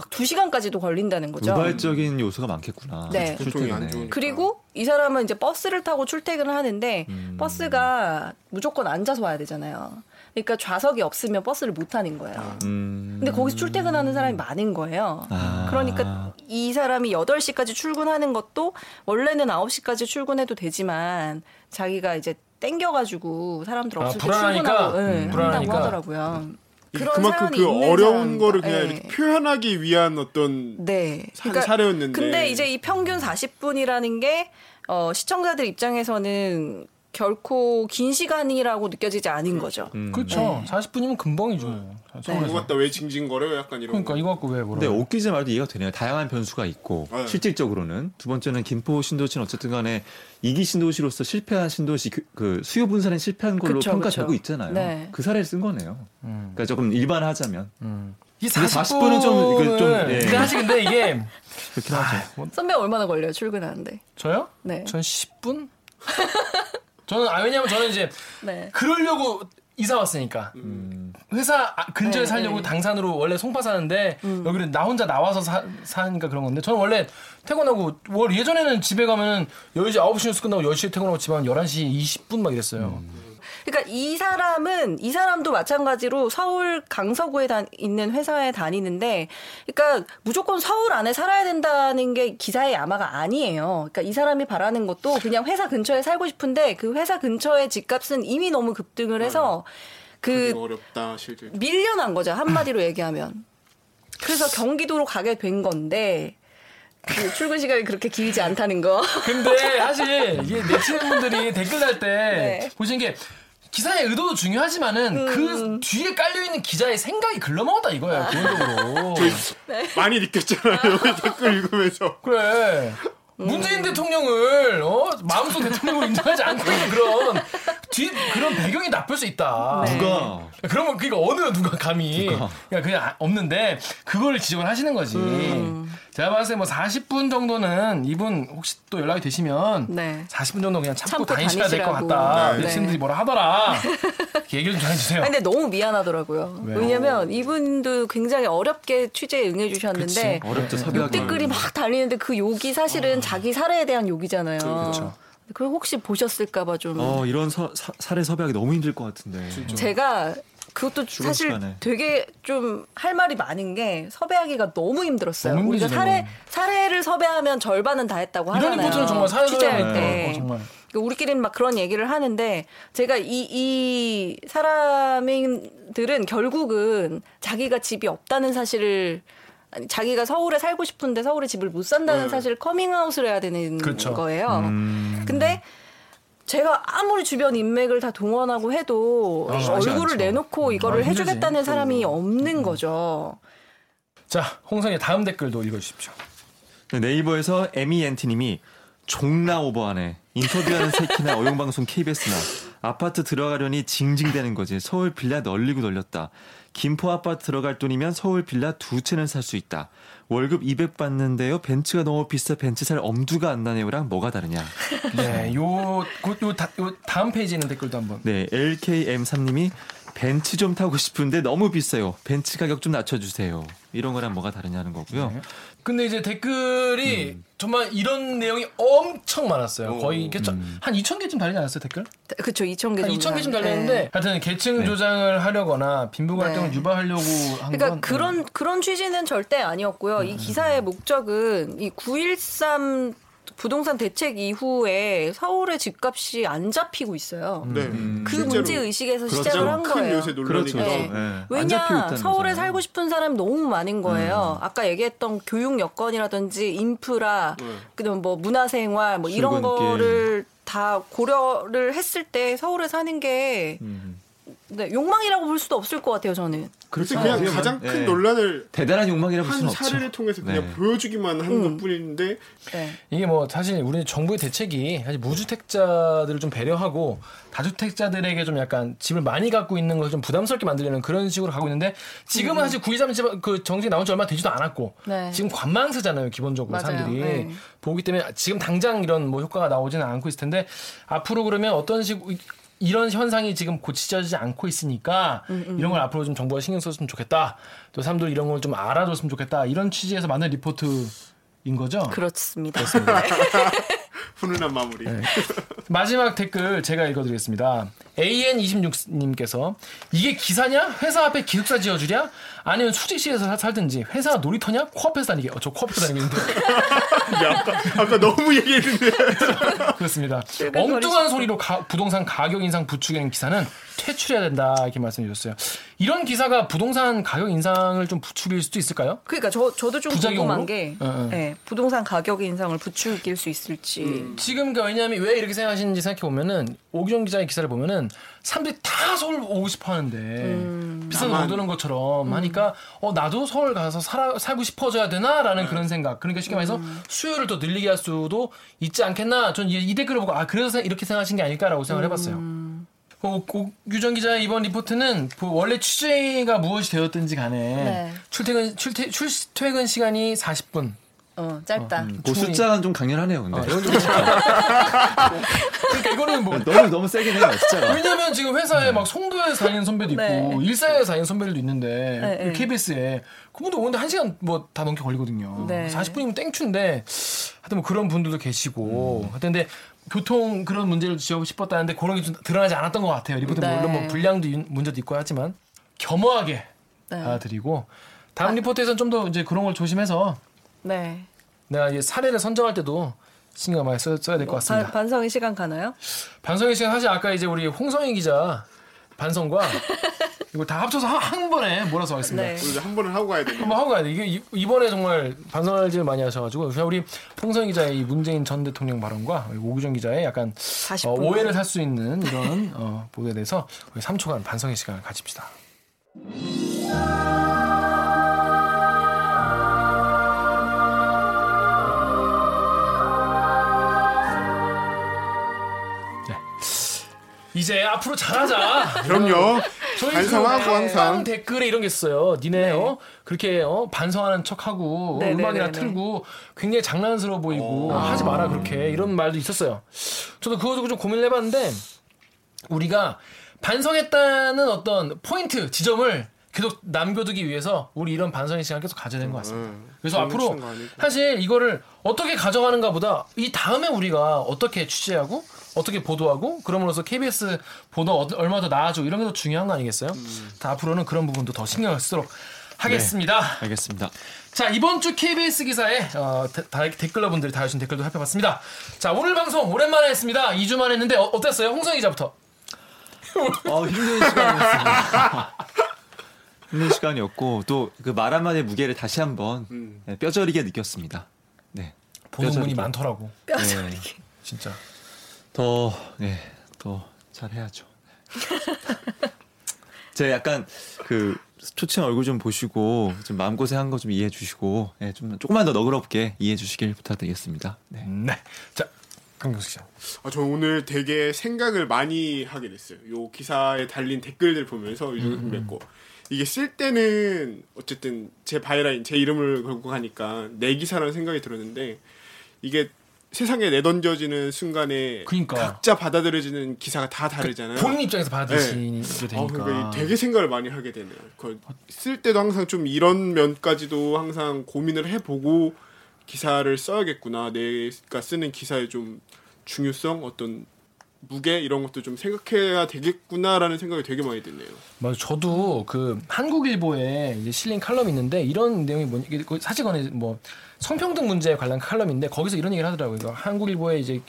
막두 시간까지도 걸린다는 거죠.
우발적인 요소가 많겠구나.
네. 그리고 이 사람은 이제 버스를 타고 출퇴근을 하는데
음.
버스가 무조건 앉아서 와야 되잖아요. 그러니까 좌석이 없으면 버스를 못 타는 거예요.
음.
근데 거기서 출퇴근하는 사람이 많은 거예요.
아.
그러니까 이 사람이 8시까지 출근하는 것도 원래는 9시까지 출근해도 되지만 자기가 이제 땡겨가지고 사람들
아,
없을 때
불안하니까?
출근하고 예,
음,
한다고
불안하니까.
하더라고요.
그만큼 그 어려운. 거를 그냥
예.
이렇게 표현하기 위한 어떤
네.
사- 사례였는데.
근데 이제 이 평균 40분이라는 게 어, 시청자들 입장에서는 결코 긴 시간이라고 느껴지지 않은 거죠.
그렇죠. 40분이면 금방이죠. 뭐. 서울에서.
갖다 왜 징징거려요? 약간 이런.
그러니까
거.
이거 갖고 왜 뭐라?
근데 옥기자 말도 이해가 되네요. 다양한 변수가 있고
네.
실질적으로는 두 번째는 김포 신도시는 어쨌든 간에 이기 신도시로서 실패한 신도시 그, 그 수요 분산에 실패한 걸로
그쵸,
평가되고
그쵸.
있잖아요.
네.
그 사례를 쓴 거네요.
음.
그러니까 조금 일반하자면
음. 이
근데
40분은
40분은 좀, 그, 좀, 예.
근데 사실 근데 이게 <laughs>
그렇긴 하죠.
선배 얼마나 걸려요 출근하는데?
저요?
네.
전 10분? <laughs> 저는 아 왜냐면 저는 이제 <laughs>
네.
그러려고 이사 왔으니까 회사 아- 근처에
네,
살려고
네.
당산으로 원래 송파 사는데 여기를 나 혼자 나와서 사, 사니까 그런 건데 저는 원래 퇴근하고 월 예전에는 집에 가면은 10시 9시 뉴스 끝나고 10시에 퇴근하고 집에 한 11시 20분 막 이랬어요.
그러니까 이 사람은 이 사람도 마찬가지로 서울 강서구에 다, 있는 회사에 다니는데, 그러니까 무조건 서울 안에 살아야 된다는 게 기사의 야마가 아니에요. 그러니까 이 사람이 바라는 것도 그냥 회사 근처에 살고 싶은데 그 회사 근처의 집값은 이미 너무 급등을 해서
그 어렵다.
밀려난 거죠 한마디로 얘기하면. 그래서 경기도로 가게 된 건데. 그 출근 시간이 그렇게 길지 않다는 거.
근데 사실 이게 네티즌분들이 댓글 달때
네.
보시는 게 기사의 의도도 중요하지만은 그 뒤에 깔려 있는 기자의 생각이 글러먹었다 이거예요 기본적으로.
많이 느꼈잖아요. <laughs> 댓글 읽으면서.
그래. 문재인 대통령을 어? 마음속 대통령으로 인정하지 않고 있는 그런 뒤 그런 배경이 나쁠 수 있다.
네.
누가
그러면 그니까 어느 누가 감히 그냥 그냥 아- 없는데 그걸 지적을 하시는 거지. 제가 봤을 때 뭐 40분 정도는 이분 혹시 또 연락이 되시면
네.
40분 정도 그냥 참고,
참고
다니셔야 될 것. 같다.
네.
네티즌들이 뭐라 하더라. 얘기를 좀 전해주세요.
아니, 근데 너무 미안하더라고요.
왜요?
왜냐면 이분도 굉장히 어렵게 취재에 응해주셨는데
어렵죠 섭외하기.
욕 댓글이 막 달리는데 그 욕이 사실은 자기 사례에 대한 욕이잖아요.
그렇죠.
그걸 혹시 보셨을까봐 좀
어 이런 서, 사, 사례 섭외하기 너무 힘들 것 같은데.
제가 그것도 사실
시간에.
되게 좀 할 말이 많은 게 섭외하기가 너무 힘들었어요.
너무
우리가 사례. 사례를 섭외하면 절반은 다 했다고
이런
하잖아요.
리포트는 정말
취재할
거
때.
어, 정말.
그러니까 우리끼리는 막 그런 얘기를 하는데 제가 이, 이 사람들은 결국은 자기가 집이 없다는 사실을 자기가 서울에 살고 싶은데 서울에 집을 못 산다는
네.
사실을 커밍아웃을 해야 되는
그렇죠.
거예요.
음.
근데 제가 아무리 주변 인맥을 다 동원하고 해도
아,
얼굴을
않죠.
내놓고 이거를
아, 힘들지.
해주겠다는 사람이 없는 거죠.
자, 홍성의 다음 댓글도 읽어주십시오.
네, 네이버에서 에미엔티님이 종나 오버하네. 인터뷰하는 새끼나 <laughs> 어용방송 KBS나 아파트 들어가려니 징징대는 거지. 서울 빌라 널리고 널렸다. 김포 아파트 들어갈 돈이면 서울 빌라 두 채는 살 수 있다. 월급 200 받는데요. 벤츠가 너무 비싸 벤츠 살 엄두가 안 나네요랑 뭐가 다르냐. <laughs>
네, 요, 그, 요, 다, 요 다음 페이지에 있는 댓글도 한번.
네, LKM3님이 벤츠 좀 타고 싶은데 너무 비싸요. 벤츠 가격 좀 낮춰주세요. 이런 거랑 뭐가 다르냐는 거고요.
네. 근데 이제 댓글이 정말 이런 내용이 엄청 많았어요. 거의 이게 저- 한 2,000개쯤 달리지 않았어요, 댓글?
그쵸, 2천
개한
정도.
2,000개쯤
네.
달렸는데 하여튼 계층 조장을 하려거나 빈부 갈등을
네.
유발하려고 한
그러니까
건
그런 그런 취지는 절대 아니었고요.
음.
이 기사의 목적은 이 913 부동산 대책 이후에 서울의 집값이 안 잡히고 있어요.
네.
그
실제로
문제 의식에서
그렇죠.
시작을
한큰
거예요.
요새
그렇죠.
네.
네.
왜냐 서울에
거잖아요.
살고 싶은 사람이 너무 많은 거예요. 아까 얘기했던 교육 여건이라든지 인프라,
네.
그다음 뭐 문화생활 뭐 이런
출근길.
거를 다 고려를 했을 때 서울에 사는 게
음.
네, 욕망이라고 볼 수도 없을 것 같아요. 저는.
그래서
그렇죠.
그냥
어떻게
가장
보면,
큰
예.
논란을
대단한 욕망이라고
볼한
수는 없죠.
사례를 통해서 그냥
네.
보여주기만 한
음.
것뿐인데
네.
이게 뭐 사실 우리 정부의 대책이 사실 무주택자들을 좀 배려하고 다주택자들에게 좀 약간 집을 많이 갖고 있는 것을 좀 부담스럽게 만들려는 그런 식으로 가고 있는데 지금은 사실 923그 정책이 나온 지 얼마 되지도 않았고
네.
지금 관망세잖아요 기본적으로
맞아요.
사람들이
네.
보기 때문에 지금 당장 이런 뭐 효과가 나오지는 않고 있을 텐데 앞으로 그러면 어떤 식 이런 현상이 지금 고치져지지 않고 있으니까 이런 걸 앞으로 좀 정부가 신경 썼으면 좋겠다. 또 사람들 이런 걸 좀 알아줬으면 좋겠다. 이런 취지에서 만든 리포트인 거죠.
그렇습니다. <laughs> <laughs>
훈훈한 마무리.
마지막 댓글 제가 읽어드리겠습니다. AN26님께서 이게 기사냐? 회사 앞에 기숙사 지어주랴? 아니면 수직시에서 사- 살든지 회사가 놀이터냐? 코앞에서 다니게. 어, 저 코앞에서. <laughs>
야, 아까, 아까 너무 얘기했는데.
그렇습니다. 엉뚱한 소리로 가- 부동산 가격 인상 부추기는 기사는 퇴출해야 된다 이렇게 말씀해 주셨어요. 이런 기사가 부동산 가격 인상을 좀 부추길 수도 있을까요?
그러니까 저 저도 좀
부작용으로?
궁금한 게
어, 어.
예, 부동산 가격 인상을 부추길 수 있을지.
지금 그 왜냐하면 왜 이렇게 생각하시는지 생각해 보면은 오기정 기자의 기사를 보면은 사람들이 다 서울 오고 싶어 하는데 비싼 돈
나만.
드는 것처럼 하니까 어 나도 서울 가서 살아, 살고 싶어져야 되나라는 그런 생각. 그러니까 쉽게 말해서 수요를 더 늘리게 할 수도 있지 않겠나. 전 이 댓글을 보고 아 그래서 생- 이렇게 생각하신 게 아닐까라고 생각을 해봤어요. 어, 오규정 기자의 이번 리포트는 그 원래 취재가 무엇이 되었든지 간에
네.
출퇴근 출퇴, 출퇴근 시간이 40분
어, 짧다.
그 숫자는 좀 강렬하네요, 근데. <laughs>
그러니까 이거는 뭐
너무 너무 세긴 해요, 숫자가.
왜냐면 지금 회사에 막 송도에서 다니는 선배도 있고
네.
일사에서 다니는 선배들도 있는데
네, 네.
KBS에 그분도 오는데 한 시간 뭐 다 넘게 걸리거든요.
네.
40분이면 thank you인데 하여튼 뭐 그런 분들도 계시고 하여튼 근데 교통 그런 문제를 지적하고 싶었다는데 그런 게 좀 드러나지 않았던 것 같아요. 리포트
네.
물론 뭐 분량도 이- 문제도 있고 하지만 겸허하게
네.
아, 드리고 다음 리포트에서는 좀 더 이제 그런 걸 조심해서
네.
내가 이제 사례를 선정할 때도 신경 많이 써, 써야 될 것 같습니다.
반, 반성의 시간 가나요?
반성의 시간 사실 아까 이제 우리 홍성희 기자 반성과 <laughs> 이걸 다 합쳐서 한, 한 번에 몰아서 하겠습니다.
네.
우리 한 번은 하고 가야 되네.
한번 하고 가야 돼. 이게 이- 이번에 정말 반성할 일 많이 하셔가지고 우리 홍성희 기자의 이 문재인 전 대통령 발언과 오규정 기자의 약간
40분.
어, 오해를 살 수 있는 이런 어, 보도에 대해서 우리 3초간 반성의 시간을 가집시다. 이제 앞으로 잘하자. <laughs>
그럼요.
저희
반성하고
그
항상.
댓글에 이런 게 있어요. 니네 어 그렇게 어 반성하는 척하고 어,
네, 네,
음악이나
네, 네.
틀고 굉장히 장난스러워 보이고 하지 마라 그렇게 이런 말도 있었어요. 저도 그거 두고 좀 고민을 해봤는데 우리가 반성했다는 어떤 포인트 지점을 계속 남겨두기 위해서 우리 이런 반성의 시간 을 계속 가져야 되는 것 같습니다.
음,
그래서
그런
앞으로. 사실 이거를 어떻게 가져가는가 보다 이 다음에 우리가 어떻게 취재하고 어떻게 보도하고 그럼으로써 KBS 보도 어- 얼마 더 나아지고 이런 게 더 중요한 거 아니겠어요?
음.
다 앞으로는 그런 부분도 더 신경을 쓰도록 하겠습니다.
알겠습니다.
자 이번 주 KBS 기사에 어, 다- 댓글러분들이 달아주신 댓글도 살펴봤습니다. 자 오늘 방송 오랜만에 했습니다. 2주 만에 했는데 어, 어땠어요? 홍성 기자부터.
어, 힘든 시간이었습니다. <laughs> 힘든 시간이었고 또 그 말 한마디의 무게를 다시 한번
음.
네, 뼈저리게 느꼈습니다. 네.
보는 분이
뼈저리게.
많더라고.
네.
진짜.
더, 네, 더 잘해야죠. <laughs> 제가 약간 그 초췌한 얼굴 좀 보시고 좀 마음고생한 거 좀 이해해 주시고 네, 좀 조금만 더 너그럽게 이해해 주시길 부탁드리겠습니다. 네.
네. 자 강경수 기자.
아, 저 오늘 되게 생각을 많이 하게 됐어요. 요 기사에 달린 댓글들 보면서 요즘 맺고 이게 쓸 때는 어쨌든 제 byline 제 이름을 걸고 가니까 내 기사라는 생각이 들었는데 이게 세상에 내던져지는 순간에
그러니까.
각자 받아들여지는 기사가 다 다르잖아요.
본인 입장에서 받아들이게
아,
되니까.
그러니까 되게 생각을 많이 하게 되네요. 그쓸 때도 항상 좀 이런 면까지도 항상 고민을 해보고 기사를 써야겠구나. 내가 쓰는 기사의 좀 중요성, 어떤 무게 이런 것도 좀 생각해야 되겠구나라는 생각이 되게 많이 드네요.
맞아. 저도 그 한국일보에 이제 실린 칼럼이 있는데 이런 내용이 뭐냐 그 사직원의 뭐 성평등 문제에 관련 칼럼인데 거기서 이런 얘기를 하더라고요. 그러니까 한국일보에 이제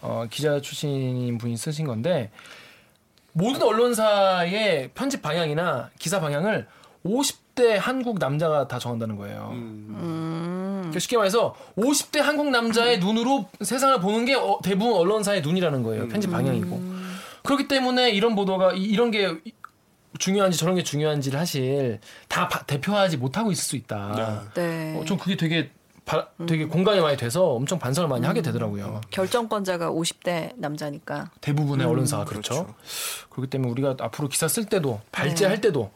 어, 기자 출신인 분이 쓰신 건데 모든 언론사의 편집 방향이나 기사 방향을 50 대 한국 남자가 다 정한다는 거예요. 그러니까 쉽게 말해서 50대 한국 남자의 눈으로 세상을 보는 게 어, 대부분 언론사의 눈이라는 거예요. 편집 방향이고. 그렇기 때문에 이런 보도가 이- 이런 게 중요한지 저런 게 중요한지를 사실 다 바- 대표하지 못하고 있을 수 있다.
네.
어, 좀 그게 되게 바- 되게 공감이 많이 돼서 엄청 반성을 많이 하게 되더라고요.
결정권자가 50대 남자니까.
대부분의 언론사가 그렇죠.
그렇죠.
그렇기 때문에 우리가 앞으로 기사 쓸 때도 발제할 때도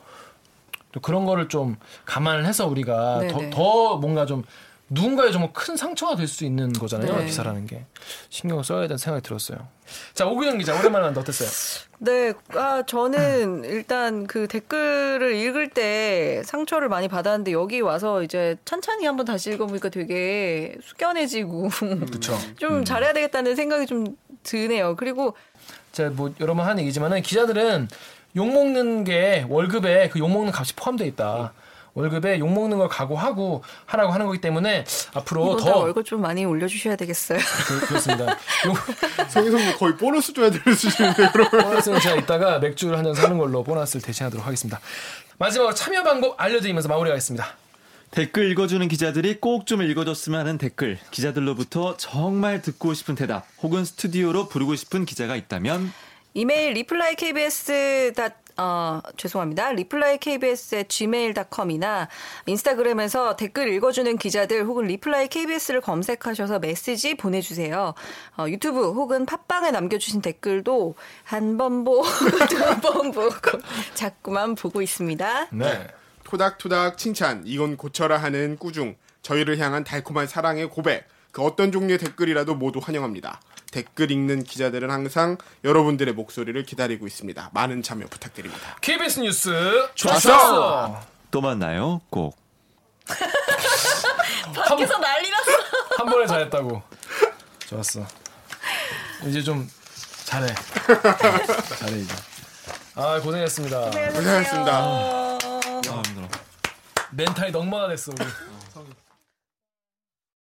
또 그런 거를 좀 감안을 해서 우리가
네,
더,
네.
더 뭔가 좀 누군가의 정말 큰 상처가 될 수 있는 거잖아요.
네.
기사라는 게 신경을 써야 된다는 생각이 들었어요. 자 오규정 기자 오랜만에 만나 어땠어요?
네, 아, 저는 일단 그 댓글을 읽을 때 상처를 많이 받았는데 여기 와서 이제 천천히 한번 다시 읽어보니까 되게 숙연해지고
그렇죠. <laughs>
좀 잘해야 되겠다는 생각이 좀 드네요. 그리고
제가 뭐 여러 번 한 얘기지만은 기자들은 욕 먹는 게 월급에 그 욕 먹는 값이 포함되어 있다. 월급에 욕 먹는 걸 각오하고 하라고 하는 거기 때문에 앞으로 더
월급 좀 많이 올려주셔야 되겠어요.
그, 그렇습니다. 욕 <laughs>
성희 선배 거의 보너스 줘야 될 수준인데 그러면
보너스는 제가 이따가 맥주를 한 잔 사는 걸로 보너스를 대신하도록 하겠습니다. 마지막으로 참여 방법 알려드리면서 마무리하겠습니다.
댓글 읽어주는 기자들이 꼭 좀 읽어줬으면 하는 댓글, 기자들로부터 정말 듣고 싶은 대답, 혹은 스튜디오로 부르고 싶은 기자가 있다면
이메일 reply kbs 어, 죄송합니다. reply kbs gmail.com이나 인스타그램에서 댓글 읽어주는 기자들 혹은 reply kbs를 검색하셔서 메시지 보내주세요. 어, 유튜브 혹은 팟빵에 남겨주신 댓글도 한 번 보고 <laughs> 두 번 보고 자꾸만 보고 있습니다.
네.
토닥토닥 칭찬 이건 고쳐라 하는 꾸중 저희를 향한 달콤한 사랑의 고백 그 어떤 종류의 댓글이라도 모두 환영합니다. 댓글 읽는 기자들은 항상 여러분들의 목소리를 기다리고 있습니다. 많은 참여 부탁드립니다.
KBS 뉴스 좋았어.
또 만나요. 꼭. <laughs>
밖에서 난리 났어.
한 번에 잘했다고. 좋았어. 이제 좀 잘해. <laughs> 잘해 이제. 아 고생했습니다.
고생하셨습니다.
아, 힘들어.
멘탈이 넉마가 됐어 우리.